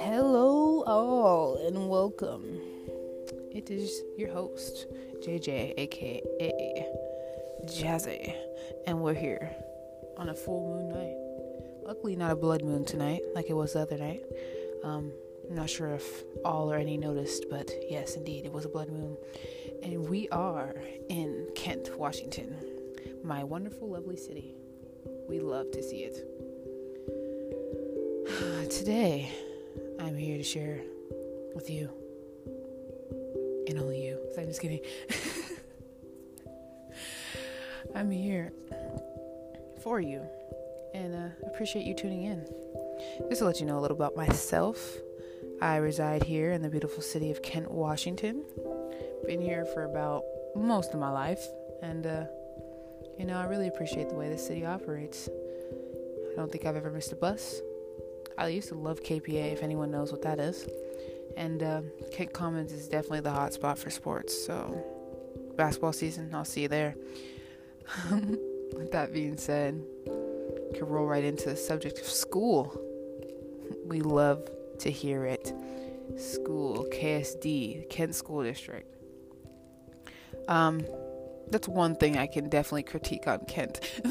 Hello, all, and welcome. It is your host, JJ, aka Jazzy, and we're here on a full moon night. Luckily, not a blood moon tonight like it was the other night. Um, I'm not sure if all or any noticed, but yes, indeed, it was a blood moon. And we are in Kent, Washington, my wonderful, lovely city. We love to see it. Today, I'm here to share with you, and only you. I'm just kidding. I'm here for you, and uh, appreciate you tuning in. Just to let you know a little about myself, I reside here in the beautiful city of Kent, Washington. Been here for about most of my life, and uh, you know, I really appreciate the way the city operates. I don't think I've ever missed a bus. I used to love KPA, if anyone knows what that is. And uh, Kent Commons is definitely the hot spot for sports. So, basketball season, I'll see you there. With that being said, can roll right into the subject of school. We love to hear it. School, KSD, Kent School District. Um, that's one thing I can definitely critique on Kent.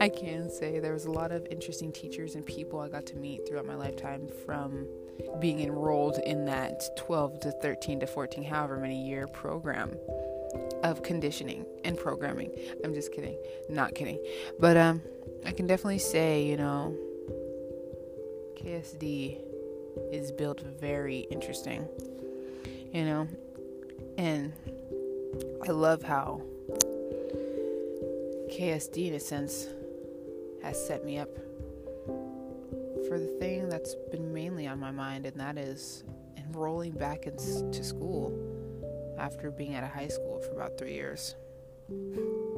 I can say there was a lot of interesting teachers and people I got to meet throughout my lifetime from being enrolled in that 12 to 13 to 14, however many year program of conditioning and programming. I'm just kidding, not kidding. But um, I can definitely say, you know, KSD is built very interesting, you know, and I love how KSD, in a sense, has set me up for the thing that's been mainly on my mind, and that is enrolling back into school after being out of high school for about three years.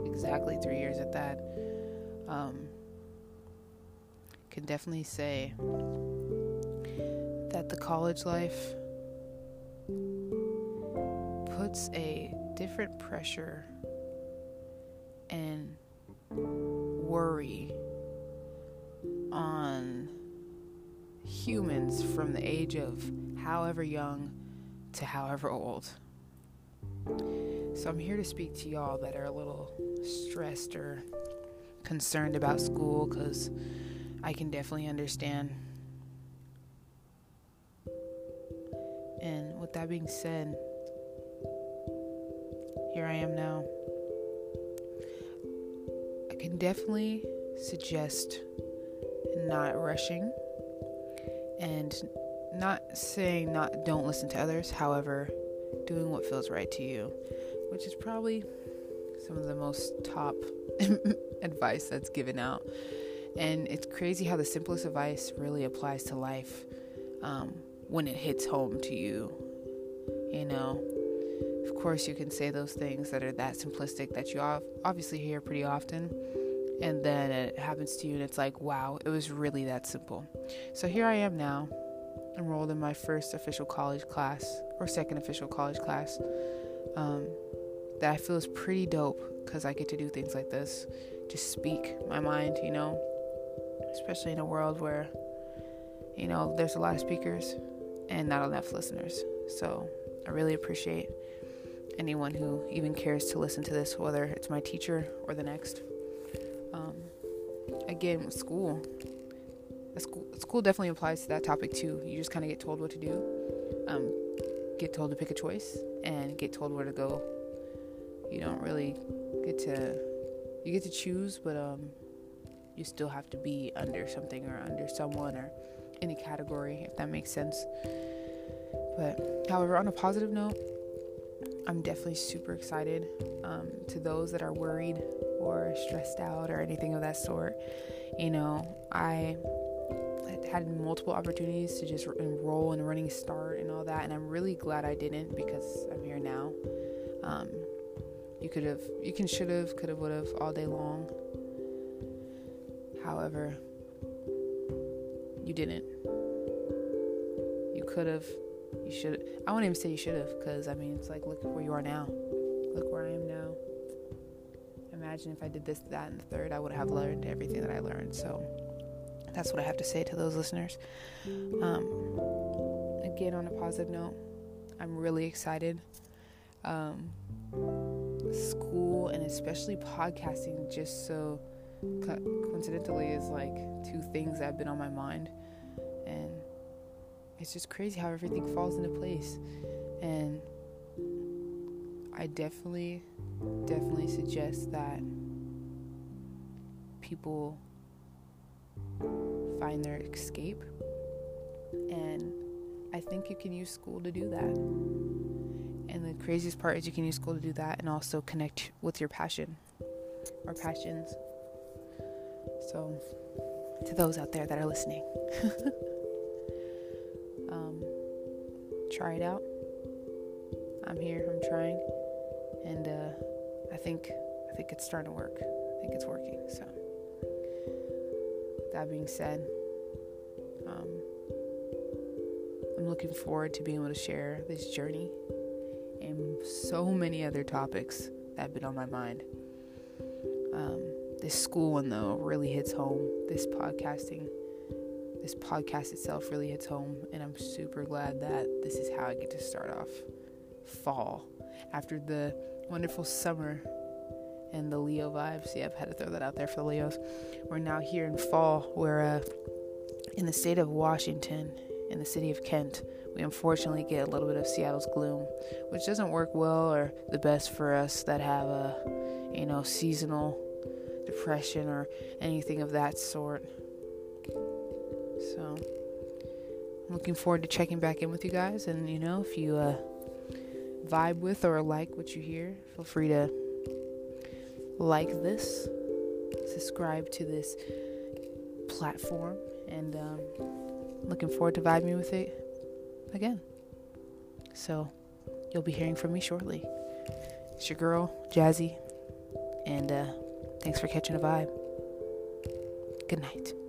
Exactly three years at that. Um, can definitely say that the college life puts a different pressure and worry on humans from the age of however young to however old. So I'm here to speak to y'all that are a little stressed or concerned about school because I can definitely understand. And with that being said, here I am now. I can definitely suggest not rushing and not saying not don't listen to others, however, doing what feels right to you, which is probably some of the most top advice that's given out. And it's crazy how the simplest advice really applies to life um, when it hits home to you. You know, of course, you can say those things that are that simplistic that you obviously hear pretty often, and then it happens to you, and it's like, wow, it was really that simple. So here I am now, enrolled in my first official college class, or second official college class, um, that I feel is pretty dope because I get to do things like this, just speak my mind, you know, especially in a world where, you know, there's a lot of speakers and not enough listeners. So I really appreciate anyone who even cares to listen to this, whether it's my teacher or the next. Um, again, with school, school, school definitely applies to that topic too. You just kind of get told what to do, um, get told to pick a choice, and get told where to go. You don't really get to, you get to choose, but um, you still have to be under something or under someone or in a category, if that makes sense. But however, on a positive note, I'm definitely super excited. Um, to those that are worried or stressed out or anything of that sort, you know, I had multiple opportunities to just enroll in running start and all that, and I'm really glad I didn't because I'm here now. Um, you could have, you can, should have, could have, would have all day long. However, you didn't. You could have, you should. I won't even say you should have, because I mean, it's like look where you are now. Look where I am now. imagine if I did this, that, and the third, I would have learned everything that I learned. So that's what I have to say to those listeners. Um, again, on a positive note, I'm really excited. Um, school and especially podcasting, just so co- coincidentally, is like two things that have been on my mind. And it's just crazy how everything falls into place. And I definitely, definitely suggest that people find their escape. And I think you can use school to do that. And the craziest part is you can use school to do that and also connect with your passion or passions. So, to those out there that are listening, um, try it out. I'm here. I'm trying, and uh, I think I think it's starting to work. I think it's working. So that being said, um, I'm looking forward to being able to share this journey and so many other topics that have been on my mind. Um, this school one though really hits home. This podcasting, this podcast itself really hits home, and I'm super glad that this is how I get to start off fall after the wonderful summer and the Leo vibes. Yeah, I've had to throw that out there for the Leos. We're now here in fall. We're uh, in the state of Washington, in the city of Kent. We unfortunately get a little bit of Seattle's gloom, which doesn't work well or the best for us that have a, you know, seasonal depression or anything of that sort. So, I'm looking forward to checking back in with you guys. And, you know, if you uh, vibe with or like what you hear, feel free to like this, subscribe to this platform, and um, looking forward to vibing with it again. So, you'll be hearing from me shortly. It's your girl, Jazzy, and uh, thanks for catching a vibe. Good night.